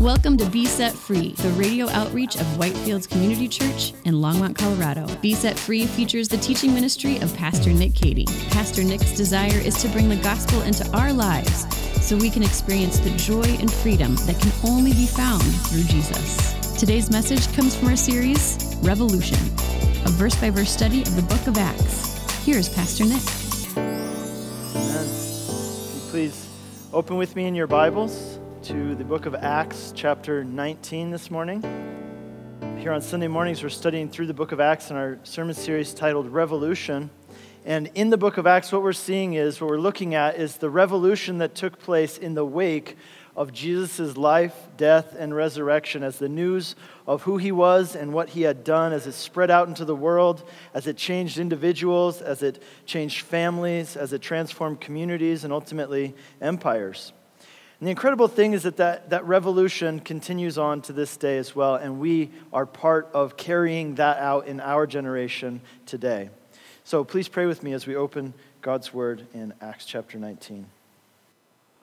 Welcome to Be Set Free, the radio outreach of Whitefields Community Church in Longmont, Colorado. Be Set Free features the teaching ministry of Pastor Nick Cady. Pastor Nick's desire is to bring the gospel into our lives so we can experience the joy and freedom that can only be found through Jesus. Today's message comes from our series, Revolution, a verse by verse study of the book of Acts. Here's Pastor Nick. Amen. Please open with me in your Bibles to the book of Acts, chapter 19, this morning. Here on Sunday mornings, we're studying through the book of Acts in our sermon series titled Revolution. And in the book of Acts, what we're seeing is, what we're looking at is the revolution that took place in the wake of Jesus' life, death, and resurrection as the news of who he was and what he had done as it spread out into the world, as it changed individuals, as it changed families, as it transformed communities, and ultimately empires. And the incredible thing is that, that that revolution continues on to this day as well, and we are part of carrying that out in our generation today. So please pray with me as we open God's word in Acts chapter 19.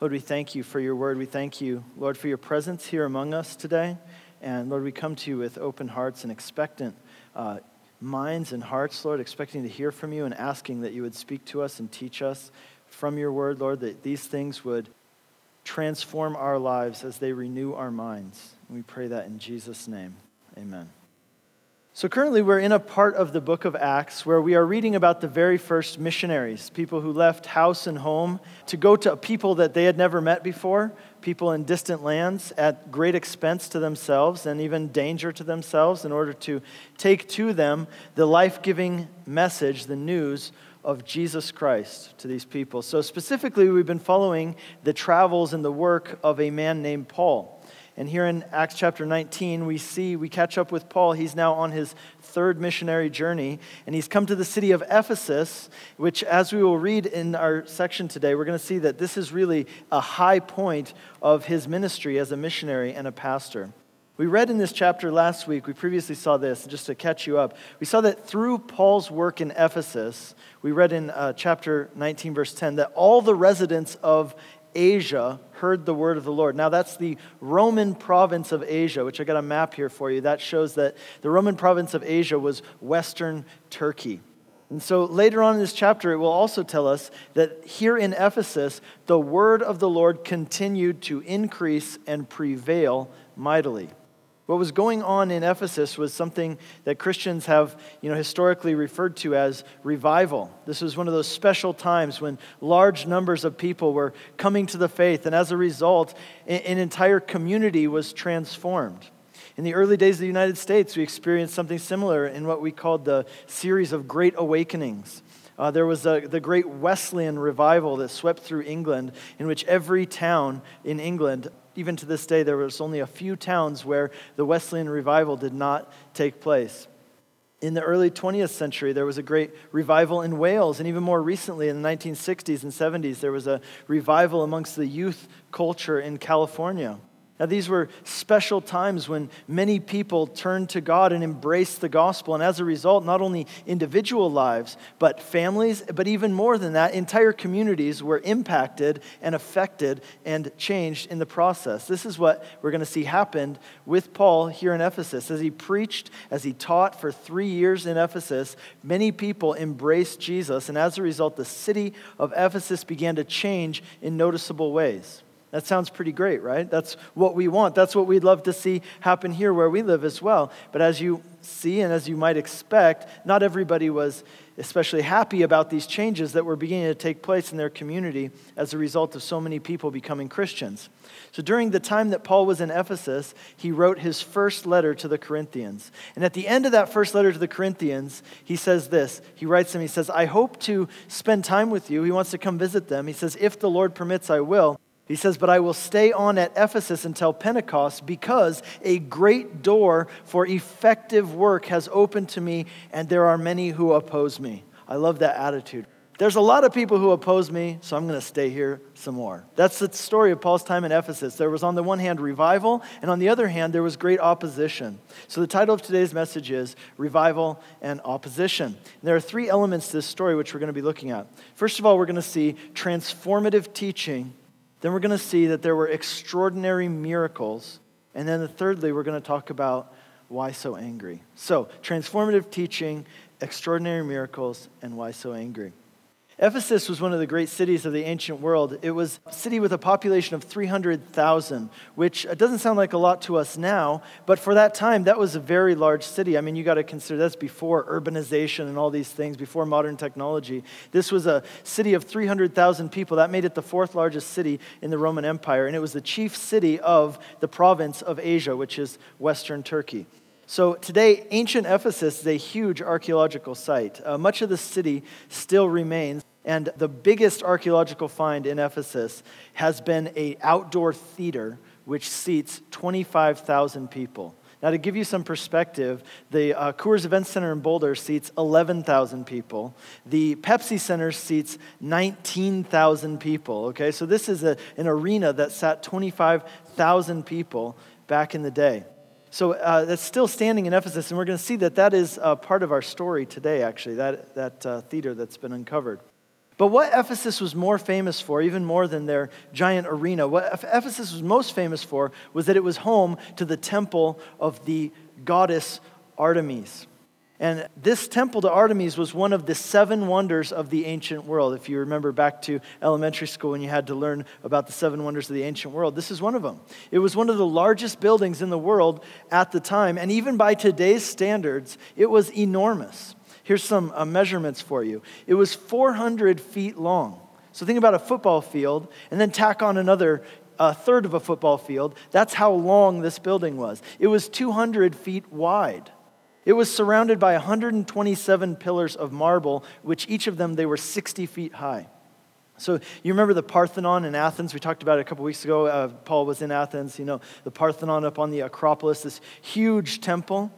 Lord, we thank you for your word. We thank you, Lord, for your presence here among us today. And Lord, we come to you with open hearts and expectant uh, minds and hearts, Lord, expecting to hear from you and asking that you would speak to us and teach us from your word, Lord, that these things would transform our lives as they renew our minds. we pray that in Jesus' name. Amen. So, currently, we're in a part of the book of Acts where we are reading about the very first missionaries, people who left house and home to go to people that they had never met before, people in distant lands, at great expense to themselves and even danger to themselves, in order to take to them the life giving message, the news of Jesus Christ to these people. So, specifically, we've been following the travels and the work of a man named Paul. And here in Acts chapter 19, we see, we catch up with Paul. He's now on his third missionary journey, and he's come to the city of Ephesus, which, as we will read in our section today, we're going to see that this is really a high point of his ministry as a missionary and a pastor. We read in this chapter last week, we previously saw this, just to catch you up. We saw that through Paul's work in Ephesus, we read in uh, chapter 19, verse 10, that all the residents of Asia heard the word of the Lord. Now, that's the Roman province of Asia, which I got a map here for you. That shows that the Roman province of Asia was Western Turkey. And so later on in this chapter, it will also tell us that here in Ephesus, the word of the Lord continued to increase and prevail mightily. What was going on in Ephesus was something that Christians have, you know, historically referred to as revival. This was one of those special times when large numbers of people were coming to the faith, and as a result, an entire community was transformed. In the early days of the United States, we experienced something similar in what we called the series of Great Awakenings. Uh, there was a, the great Wesleyan revival that swept through England, in which every town in England even to this day, there was only a few towns where the Wesleyan revival did not take place. In the early 20th century, there was a great revival in Wales, and even more recently, in the 1960s and 70s, there was a revival amongst the youth culture in California. Now, these were special times when many people turned to God and embraced the gospel. And as a result, not only individual lives, but families, but even more than that, entire communities were impacted and affected and changed in the process. This is what we're going to see happened with Paul here in Ephesus. As he preached, as he taught for three years in Ephesus, many people embraced Jesus. And as a result, the city of Ephesus began to change in noticeable ways. That sounds pretty great, right? That's what we want. That's what we'd love to see happen here where we live as well. But as you see and as you might expect, not everybody was especially happy about these changes that were beginning to take place in their community as a result of so many people becoming Christians. So during the time that Paul was in Ephesus, he wrote his first letter to the Corinthians. And at the end of that first letter to the Corinthians, he says this. He writes them, he says, I hope to spend time with you. He wants to come visit them. He says, If the Lord permits, I will. He says, But I will stay on at Ephesus until Pentecost because a great door for effective work has opened to me, and there are many who oppose me. I love that attitude. There's a lot of people who oppose me, so I'm going to stay here some more. That's the story of Paul's time in Ephesus. There was, on the one hand, revival, and on the other hand, there was great opposition. So, the title of today's message is Revival and Opposition. And there are three elements to this story which we're going to be looking at. First of all, we're going to see transformative teaching then we're going to see that there were extraordinary miracles. And then, thirdly, we're going to talk about why so angry. So, transformative teaching, extraordinary miracles, and why so angry. Ephesus was one of the great cities of the ancient world. It was a city with a population of 300,000, which uh, doesn't sound like a lot to us now, but for that time, that was a very large city. I mean, you got to consider that's before urbanization and all these things, before modern technology. This was a city of 300,000 people. That made it the fourth largest city in the Roman Empire, and it was the chief city of the province of Asia, which is Western Turkey. So today, ancient Ephesus is a huge archaeological site. Uh, much of the city still remains, and the biggest archaeological find in Ephesus has been a outdoor theater which seats 25,000 people. Now, to give you some perspective, the uh, Coors Event Center in Boulder seats 11,000 people. The Pepsi Center seats 19,000 people. Okay, so this is a, an arena that sat 25,000 people back in the day. So uh, that's still standing in Ephesus, and we're going to see that that is uh, part of our story today, actually, that, that uh, theater that's been uncovered. But what Ephesus was more famous for, even more than their giant arena, what Ephesus was most famous for was that it was home to the temple of the goddess Artemis. And this temple to Artemis was one of the seven wonders of the ancient world. If you remember back to elementary school when you had to learn about the seven wonders of the ancient world, this is one of them. It was one of the largest buildings in the world at the time, and even by today's standards, it was enormous. Here's some uh, measurements for you it was 400 feet long. So think about a football field, and then tack on another a third of a football field. That's how long this building was. It was 200 feet wide. It was surrounded by 127 pillars of marble, which each of them they were 60 feet high. So you remember the Parthenon in Athens? We talked about it a couple weeks ago. Uh, Paul was in Athens. You know the Parthenon up on the Acropolis, this huge temple.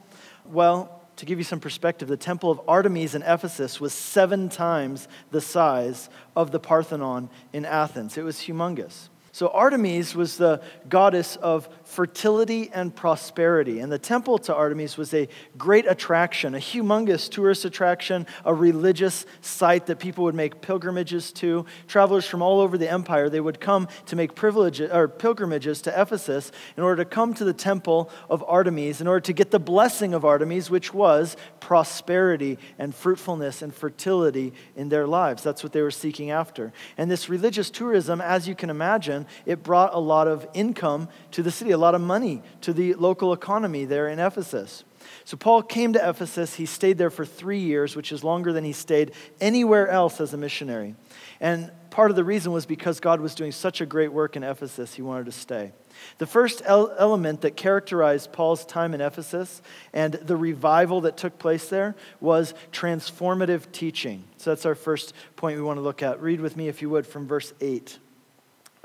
Well, to give you some perspective, the temple of Artemis in Ephesus was seven times the size of the Parthenon in Athens. It was humongous. So Artemis was the goddess of fertility and prosperity. And the temple to Artemis was a great attraction, a humongous tourist attraction, a religious site that people would make pilgrimages to. Travelers from all over the empire, they would come to make privileges or pilgrimages to Ephesus in order to come to the temple of Artemis in order to get the blessing of Artemis, which was prosperity and fruitfulness and fertility in their lives. That's what they were seeking after. And this religious tourism, as you can imagine, it brought a lot of income to the city, a lot of money to the local economy there in Ephesus. So Paul came to Ephesus. He stayed there for three years, which is longer than he stayed anywhere else as a missionary. And part of the reason was because God was doing such a great work in Ephesus, he wanted to stay. The first element that characterized Paul's time in Ephesus and the revival that took place there was transformative teaching. So that's our first point we want to look at. Read with me, if you would, from verse 8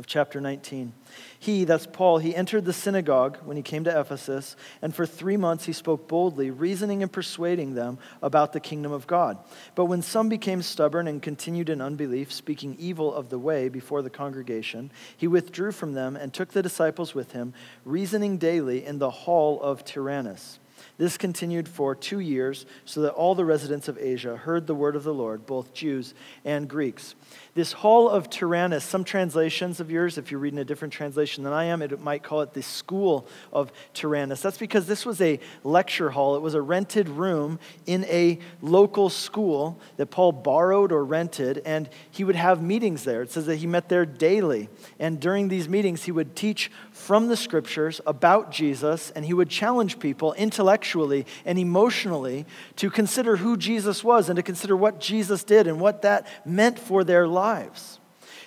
of chapter 19. He, that's Paul, he entered the synagogue when he came to Ephesus, and for three months he spoke boldly, reasoning and persuading them about the kingdom of God. But when some became stubborn and continued in unbelief, speaking evil of the way before the congregation, he withdrew from them and took the disciples with him, reasoning daily in the hall of Tyrannus. This continued for two years, so that all the residents of Asia heard the word of the Lord, both Jews and Greeks. This hall of Tyrannus, some translations of yours, if you're reading a different translation than I am, it might call it the school of Tyrannus. That's because this was a lecture hall. It was a rented room in a local school that Paul borrowed or rented, and he would have meetings there. It says that he met there daily. And during these meetings, he would teach from the scriptures about Jesus, and he would challenge people intellectually and emotionally to consider who Jesus was and to consider what Jesus did and what that meant for their lives lives.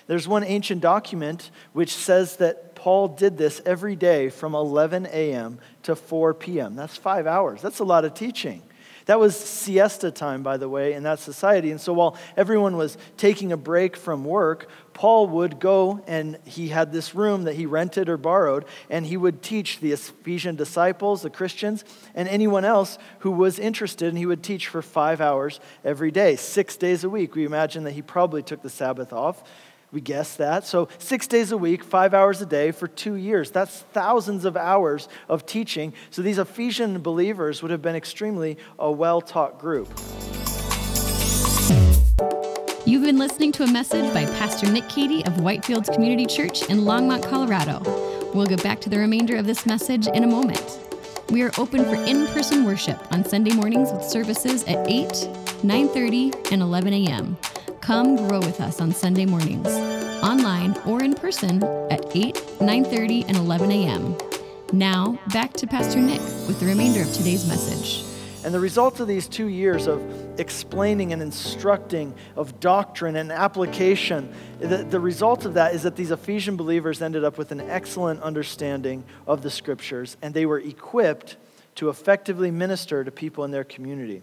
There's one ancient document which says that Paul did this every day from 11 a.m. to 4 p.m. That's five hours. That's a lot of teaching. That was siesta time, by the way, in that society. And so while everyone was taking a break from work, Paul would go and he had this room that he rented or borrowed, and he would teach the Ephesian disciples, the Christians, and anyone else who was interested, and he would teach for five hours every day, six days a week. We imagine that he probably took the Sabbath off we guess that. So, six days a week, five hours a day for two years. That's thousands of hours of teaching. So, these Ephesian believers would have been extremely a well taught group. You've been listening to a message by Pastor Nick Cady of Whitefields Community Church in Longmont, Colorado. We'll get back to the remainder of this message in a moment. We are open for in-person worship on Sunday mornings with services at 8, 9:30, and 11 a.m. Come grow with us on Sunday mornings, online or in person at 8, 9:30, and 11 a.m. Now, back to Pastor Nick with the remainder of today's message. And the result of these two years of explaining and instructing, of doctrine and application, the, the result of that is that these Ephesian believers ended up with an excellent understanding of the scriptures and they were equipped to effectively minister to people in their community.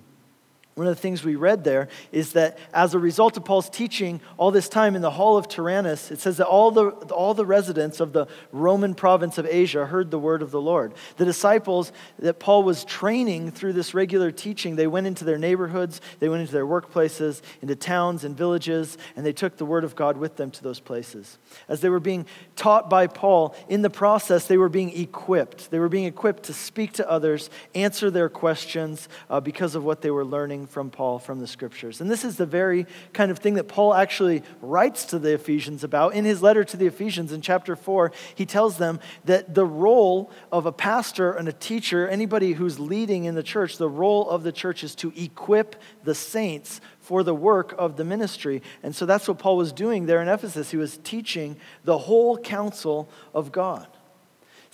One of the things we read there is that as a result of Paul's teaching all this time in the hall of Tyrannus, it says that all the, all the residents of the Roman province of Asia heard the word of the Lord. The disciples that Paul was training through this regular teaching, they went into their neighborhoods, they went into their workplaces, into towns and villages, and they took the word of God with them to those places. As they were being taught by Paul, in the process, they were being equipped. They were being equipped to speak to others, answer their questions uh, because of what they were from Paul from the scriptures. And this is the very kind of thing that Paul actually writes to the Ephesians about. In his letter to the Ephesians in chapter 4, he tells them that the role of a pastor and a teacher, anybody who's leading in the church, the role of the church is to equip the saints for the work of the ministry. And so that's what Paul was doing there in Ephesus. He was teaching the whole counsel of God.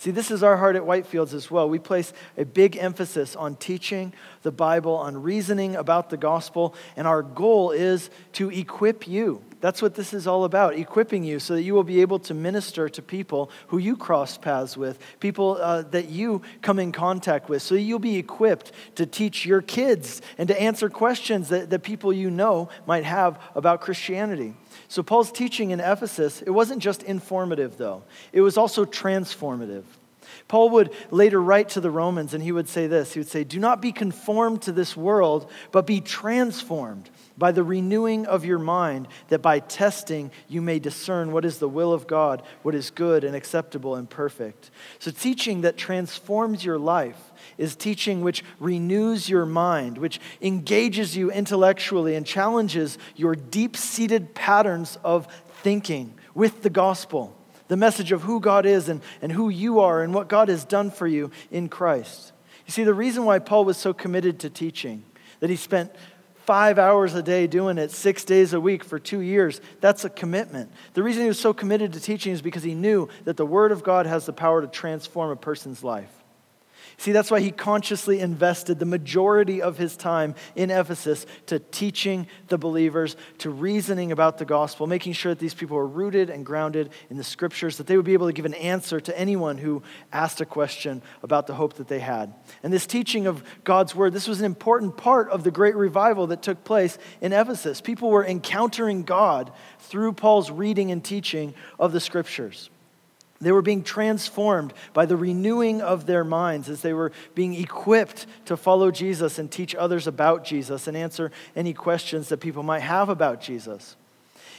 See, this is our heart at Whitefields as well. We place a big emphasis on teaching the Bible, on reasoning about the gospel, and our goal is to equip you. That's what this is all about, equipping you so that you will be able to minister to people who you cross paths with, people uh, that you come in contact with, so you'll be equipped to teach your kids and to answer questions that, that people you know might have about Christianity. So, Paul's teaching in Ephesus, it wasn't just informative, though, it was also transformative. Paul would later write to the Romans and he would say this He would say, Do not be conformed to this world, but be transformed by the renewing of your mind, that by testing you may discern what is the will of God, what is good and acceptable and perfect. So, teaching that transforms your life is teaching which renews your mind, which engages you intellectually and challenges your deep seated patterns of thinking with the gospel, the message of who God is and, and who you are and what God has done for you in Christ. You see, the reason why Paul was so committed to teaching, that he spent five hours a day doing it six days a week for two years. That's a commitment. The reason he was so committed to teaching is because he knew that the Word of God has the power to transform a person's life. See, that's why he consciously invested the majority of his time in Ephesus to teaching the believers, to reasoning about the gospel, making sure that these people were rooted and grounded in the scriptures, that they would be able to give an answer to anyone who asked a question about the hope that they had. And this teaching of God's word, this was an important part of the great revival that took place in Ephesus. People were encountering God through Paul's reading and teaching of the scriptures. They were being transformed by the renewing of their minds as they were being equipped to follow Jesus and teach others about Jesus and answer any questions that people might have about Jesus.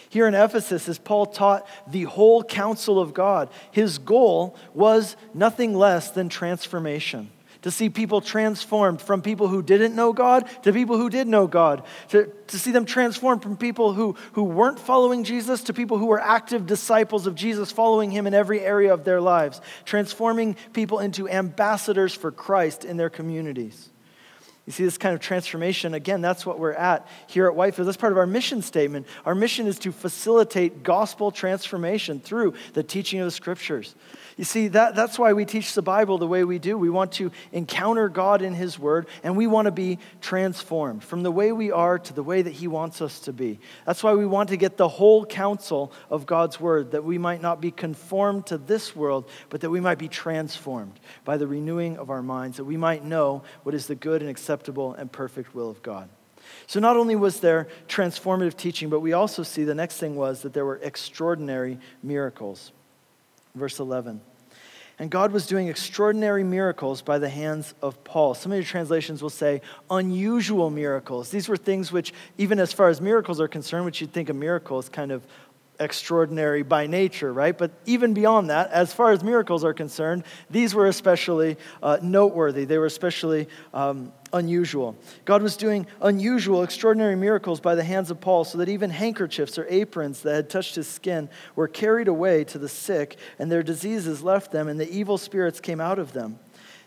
Here in Ephesus, as Paul taught the whole counsel of God, his goal was nothing less than transformation to see people transformed from people who didn't know God to people who did know God, to, to see them transformed from people who, who weren't following Jesus to people who were active disciples of Jesus, following him in every area of their lives, transforming people into ambassadors for Christ in their communities. You see this kind of transformation. Again, that's what we're at here at Whitefield. That's part of our mission statement. Our mission is to facilitate gospel transformation through the teaching of the scriptures. You see, that, that's why we teach the Bible the way we do. We want to encounter God in His Word, and we want to be transformed from the way we are to the way that He wants us to be. That's why we want to get the whole counsel of God's Word, that we might not be conformed to this world, but that we might be transformed by the renewing of our minds, that we might know what is the good and acceptable and perfect will of God. So, not only was there transformative teaching, but we also see the next thing was that there were extraordinary miracles. Verse 11. And God was doing extraordinary miracles by the hands of Paul. Some of your translations will say unusual miracles. These were things which, even as far as miracles are concerned, which you'd think a miracle is kind of extraordinary by nature, right? But even beyond that, as far as miracles are concerned, these were especially uh, noteworthy. They were especially um, unusual. God was doing unusual, extraordinary miracles by the hands of Paul so that even handkerchiefs or aprons that had touched his skin were carried away to the sick, and their diseases left them, and the evil spirits came out of them.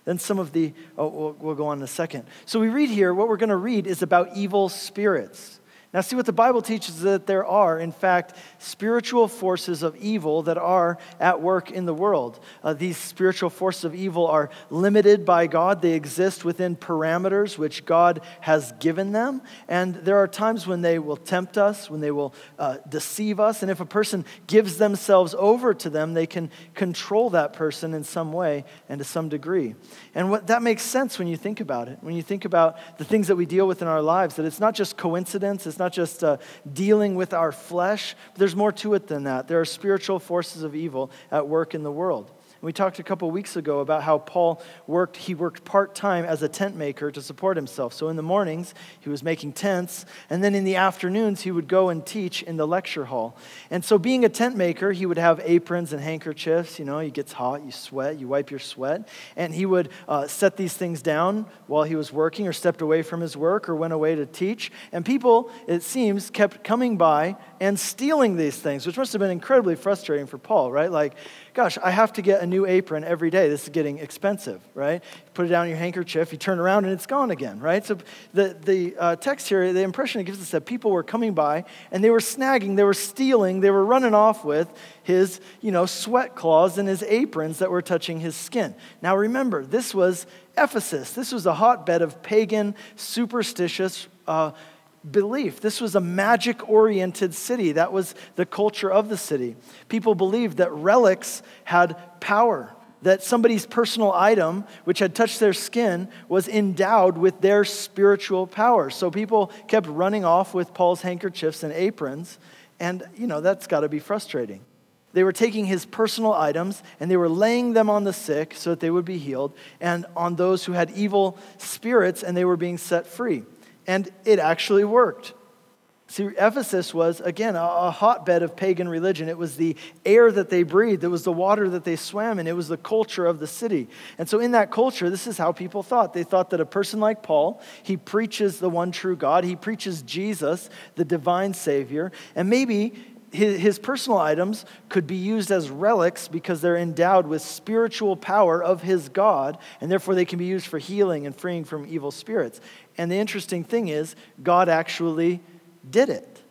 Then some of the, oh, we'll, we'll go on in a second. So we read here, what we're going to read is about evil spirits. Now, see what the Bible teaches is that there are, in fact, spiritual forces of evil that are at work in the world. Uh, these spiritual forces of evil are limited by God, they exist within parameters which God has given them. And there are times when they will tempt us, when they will uh, deceive us. And if a person gives themselves over to them, they can control that person in some way and to some degree. And what, that makes sense when you think about it. When you think about the things that we deal with in our lives, that it's not just coincidence, it's just uh, dealing with our flesh. but There's more to it than that. There are spiritual forces of evil at work in the world. We talked a couple weeks ago about how Paul worked, he worked part time as a tent maker to support himself. So in the mornings, he was making tents, and then in the afternoons, he would go and teach in the lecture hall. And so, being a tent maker, he would have aprons and handkerchiefs. You know, it gets hot, you sweat, you wipe your sweat. And he would uh, set these things down while he was working, or stepped away from his work, or went away to teach. And people, it seems, kept coming by and stealing these things, which must have been incredibly frustrating for Paul, right? Like, gosh, I have to get a new apron every day. This is getting expensive, right? You put it down in your handkerchief, you turn around, and it's gone again, right? So the, the uh, text here, the impression it gives us that people were coming by and they were snagging, they were stealing, they were running off with his, you know, sweat cloths and his aprons that were touching his skin. Now remember, this was Ephesus. This was a hotbed of pagan, superstitious, uh, belief. This was a magic oriented city. That was the culture of the city. People believed that relics had power, that somebody's personal item, which had touched their skin, was endowed with their spiritual power. So people kept running off with Paul's handkerchiefs and aprons, and, you know, that's got to be frustrating. They were taking his personal items and they were laying them on the sick so that they would be healed, and on those who had evil spirits and they were being set free. And it actually worked. See, Ephesus was, again, a, hotbed of pagan religion. It was the air that they breathed, it was the water that they swam in, it was the culture of the city. And so, in that culture, this is how people thought. They thought that a person like Paul, he preaches the one true God, he preaches Jesus, the divine Savior, and maybe his, his personal items could be used as relics because they're endowed with spiritual power of his God, and therefore they can be used for healing and freeing from evil spirits. And the interesting thing is, God actually did it.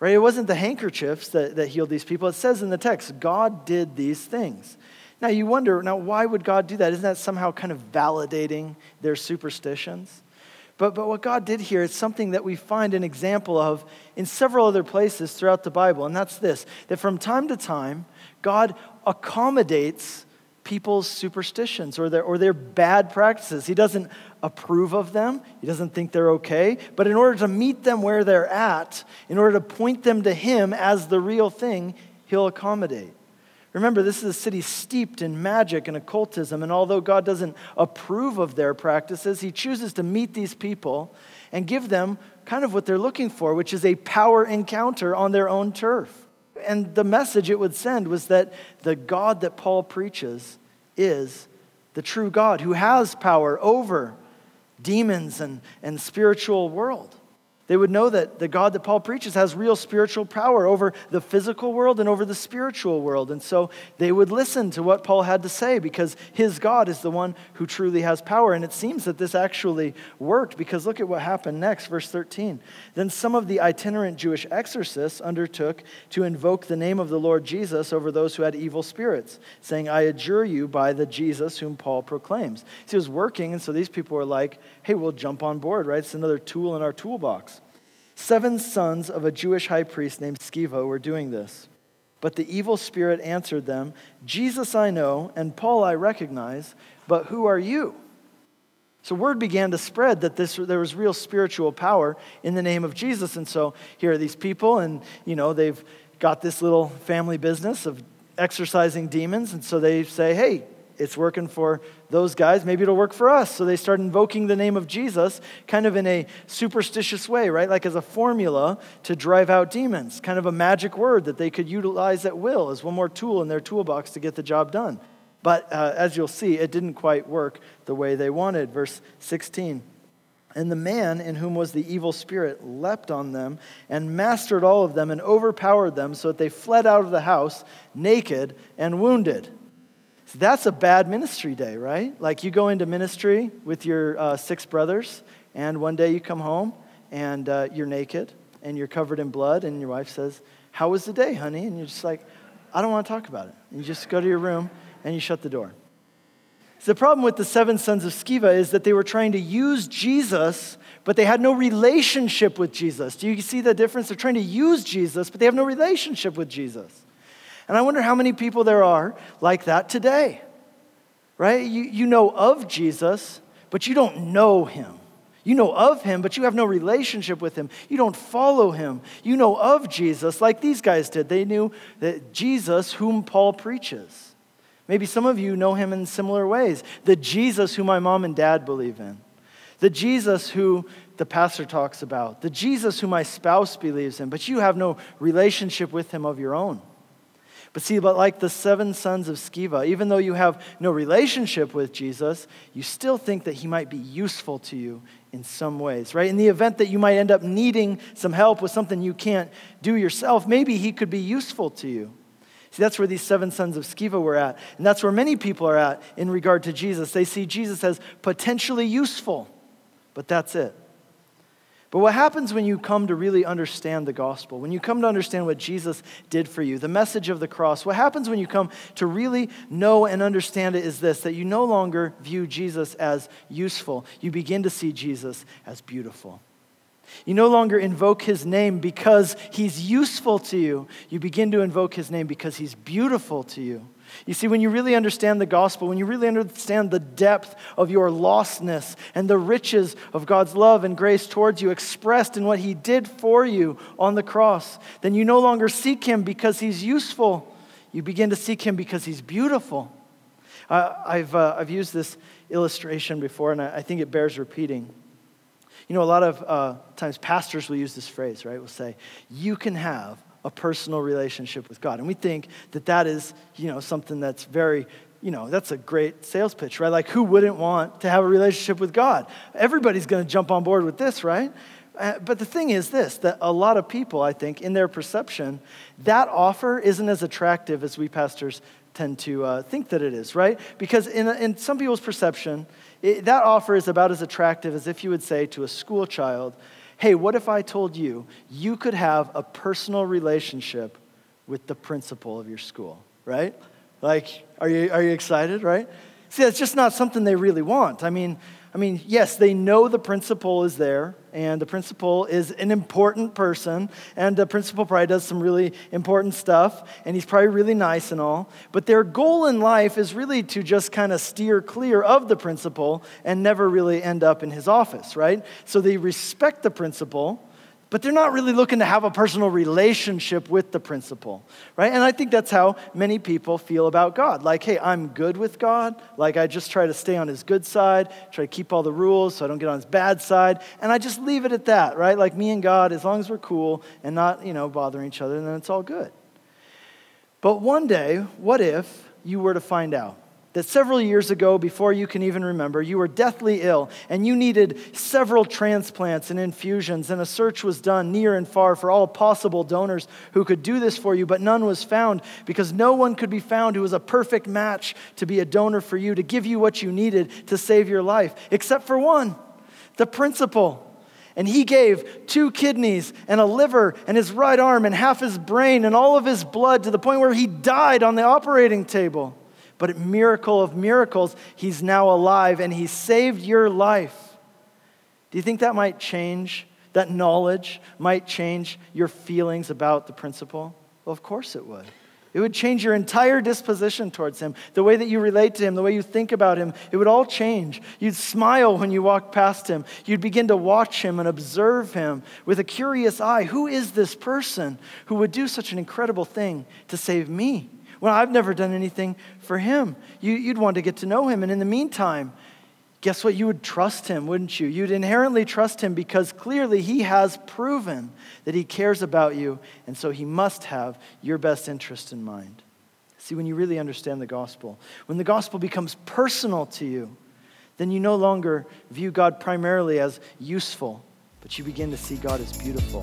Right? It wasn't the handkerchiefs that, that healed these people. It says in the text, God did these things. Now you wonder, now why would God do that? Isn't that somehow kind of validating their superstitions? But, but what God did here is something that we find an example of in several other places throughout the Bible, and that's this that from time to time, God accommodates people's superstitions or their, or their bad practices. He doesn't approve of them, He doesn't think they're okay, but in order to meet them where they're at, in order to point them to Him as the real thing, He'll accommodate. Remember, this is a city steeped in magic and occultism, and although God doesn't approve of their practices, He chooses to meet these people and give them kind of what they're looking for, which is a power encounter on their own turf. And the message it would send was that the God that Paul preaches is the true God who has power over demons and, and spiritual world. They would know that the God that Paul preaches has real spiritual power over the physical world and over the spiritual world. And so they would listen to what Paul had to say because his God is the one who truly has power. And it seems that this actually worked because look at what happened next, verse 13. Then some of the itinerant Jewish exorcists undertook to invoke the name of the Lord Jesus over those who had evil spirits, saying, I adjure you by the Jesus whom Paul proclaims. See, it was working, and so these people were like, hey, we'll jump on board, right? It's another tool in our toolbox. Seven sons of a Jewish high priest named Sceva were doing this. But the evil spirit answered them, Jesus I know, and Paul I recognize, but who are you? So word began to spread that this, there was real spiritual power in the name of Jesus. And so here are these people, and you know, they've got this little family business of exorcising demons. And so they say, hey, it's working for those guys. Maybe it'll work for us. So they start invoking the name of Jesus kind of in a superstitious way, right? Like as a formula to drive out demons, kind of a magic word that they could utilize at will as one more tool in their toolbox to get the job done. But uh, as you'll see, it didn't quite work the way they wanted. Verse 16. And the man in whom was the evil spirit leapt on them and mastered all of them and overpowered them so that they fled out of the house naked and wounded. That's a bad ministry day, right? Like you go into ministry with your uh, six brothers, and one day you come home and uh, you're naked and you're covered in blood, and your wife says, How was the day, honey? And you're just like, I don't want to talk about it. And you just go to your room and you shut the door. So the problem with the seven sons of Sceva is that they were trying to use Jesus, but they had no relationship with Jesus. Do you see the difference? They're trying to use Jesus, but they have no relationship with Jesus. And I wonder how many people there are like that today, right? You, you know of Jesus, but you don't know him. You know of him, but you have no relationship with him. You don't follow him. You know of Jesus like these guys did. They knew that Jesus, whom Paul preaches. Maybe some of you know him in similar ways. The Jesus who my mom and dad believe in, the Jesus who the pastor talks about, the Jesus who my spouse believes in, but you have no relationship with him of your own. But see, but like the seven sons of Sceva, even though you have no relationship with Jesus, you still think that he might be useful to you in some ways, right? In the event that you might end up needing some help with something you can't do yourself, maybe he could be useful to you. See, that's where these seven sons of Sceva were at. And that's where many people are at in regard to Jesus. They see Jesus as potentially useful, but that's it. But what happens when you come to really understand the gospel, when you come to understand what Jesus did for you, the message of the cross, what happens when you come to really know and understand it is this that you no longer view Jesus as useful. You begin to see Jesus as beautiful. You no longer invoke his name because he's useful to you. You begin to invoke his name because he's beautiful to you. You see, when you really understand the gospel, when you really understand the depth of your lostness and the riches of God's love and grace towards you expressed in what he did for you on the cross, then you no longer seek him because he's useful. You begin to seek him because he's beautiful. Uh, I've, uh, I've used this illustration before, and I, I think it bears repeating. You know, a lot of uh, times pastors will use this phrase, right? We'll say, you can have a personal relationship with God. And we think that that is, you know, something that's very, you know, that's a great sales pitch, right? Like, who wouldn't want to have a relationship with God? Everybody's going to jump on board with this, right? Uh, but the thing is this that a lot of people, I think, in their perception, that offer isn't as attractive as we pastors tend to uh, think that it is, right? Because in, in some people's perception, it, that offer is about as attractive as if you would say to a school child, Hey, what if I told you you could have a personal relationship with the principal of your school, right? Like, are you, are you excited, right? See, that's just not something they really want. I mean, I mean, yes, they know the principal is there, and the principal is an important person, and the principal probably does some really important stuff, and he's probably really nice and all. But their goal in life is really to just kind of steer clear of the principal and never really end up in his office, right? So they respect the principal but they're not really looking to have a personal relationship with the principal, right? And I think that's how many people feel about God. Like, hey, I'm good with God. Like, I just try to stay on his good side, try to keep all the rules so I don't get on his bad side, and I just leave it at that, right? Like, me and God, as long as we're cool and not, you know, bothering each other, then it's all good. But one day, what if you were to find out that several years ago, before you can even remember, you were deathly ill and you needed several transplants and infusions, and a search was done near and far for all possible donors who could do this for you, but none was found because no one could be found who was a perfect match to be a donor for you, to give you what you needed to save your life, except for one the principal. And he gave two kidneys and a liver and his right arm and half his brain and all of his blood to the point where he died on the operating table. But miracle of miracles, he's now alive and he saved your life. Do you think that might change? That knowledge might change your feelings about the principal? Well, of course it would. It would change your entire disposition towards him, the way that you relate to him, the way you think about him. It would all change. You'd smile when you walk past him. You'd begin to watch him and observe him with a curious eye. Who is this person who would do such an incredible thing to save me? Well, I've never done anything for him. You, would want to get to know him. And in the meantime, guess what? You would trust him, wouldn't you? You'd inherently trust him because clearly he has proven that he cares about you. And so he must have your best interest in mind. See, when you really understand the gospel, when the gospel becomes personal to you, then you no longer view God primarily as useful, but you begin to see God as beautiful.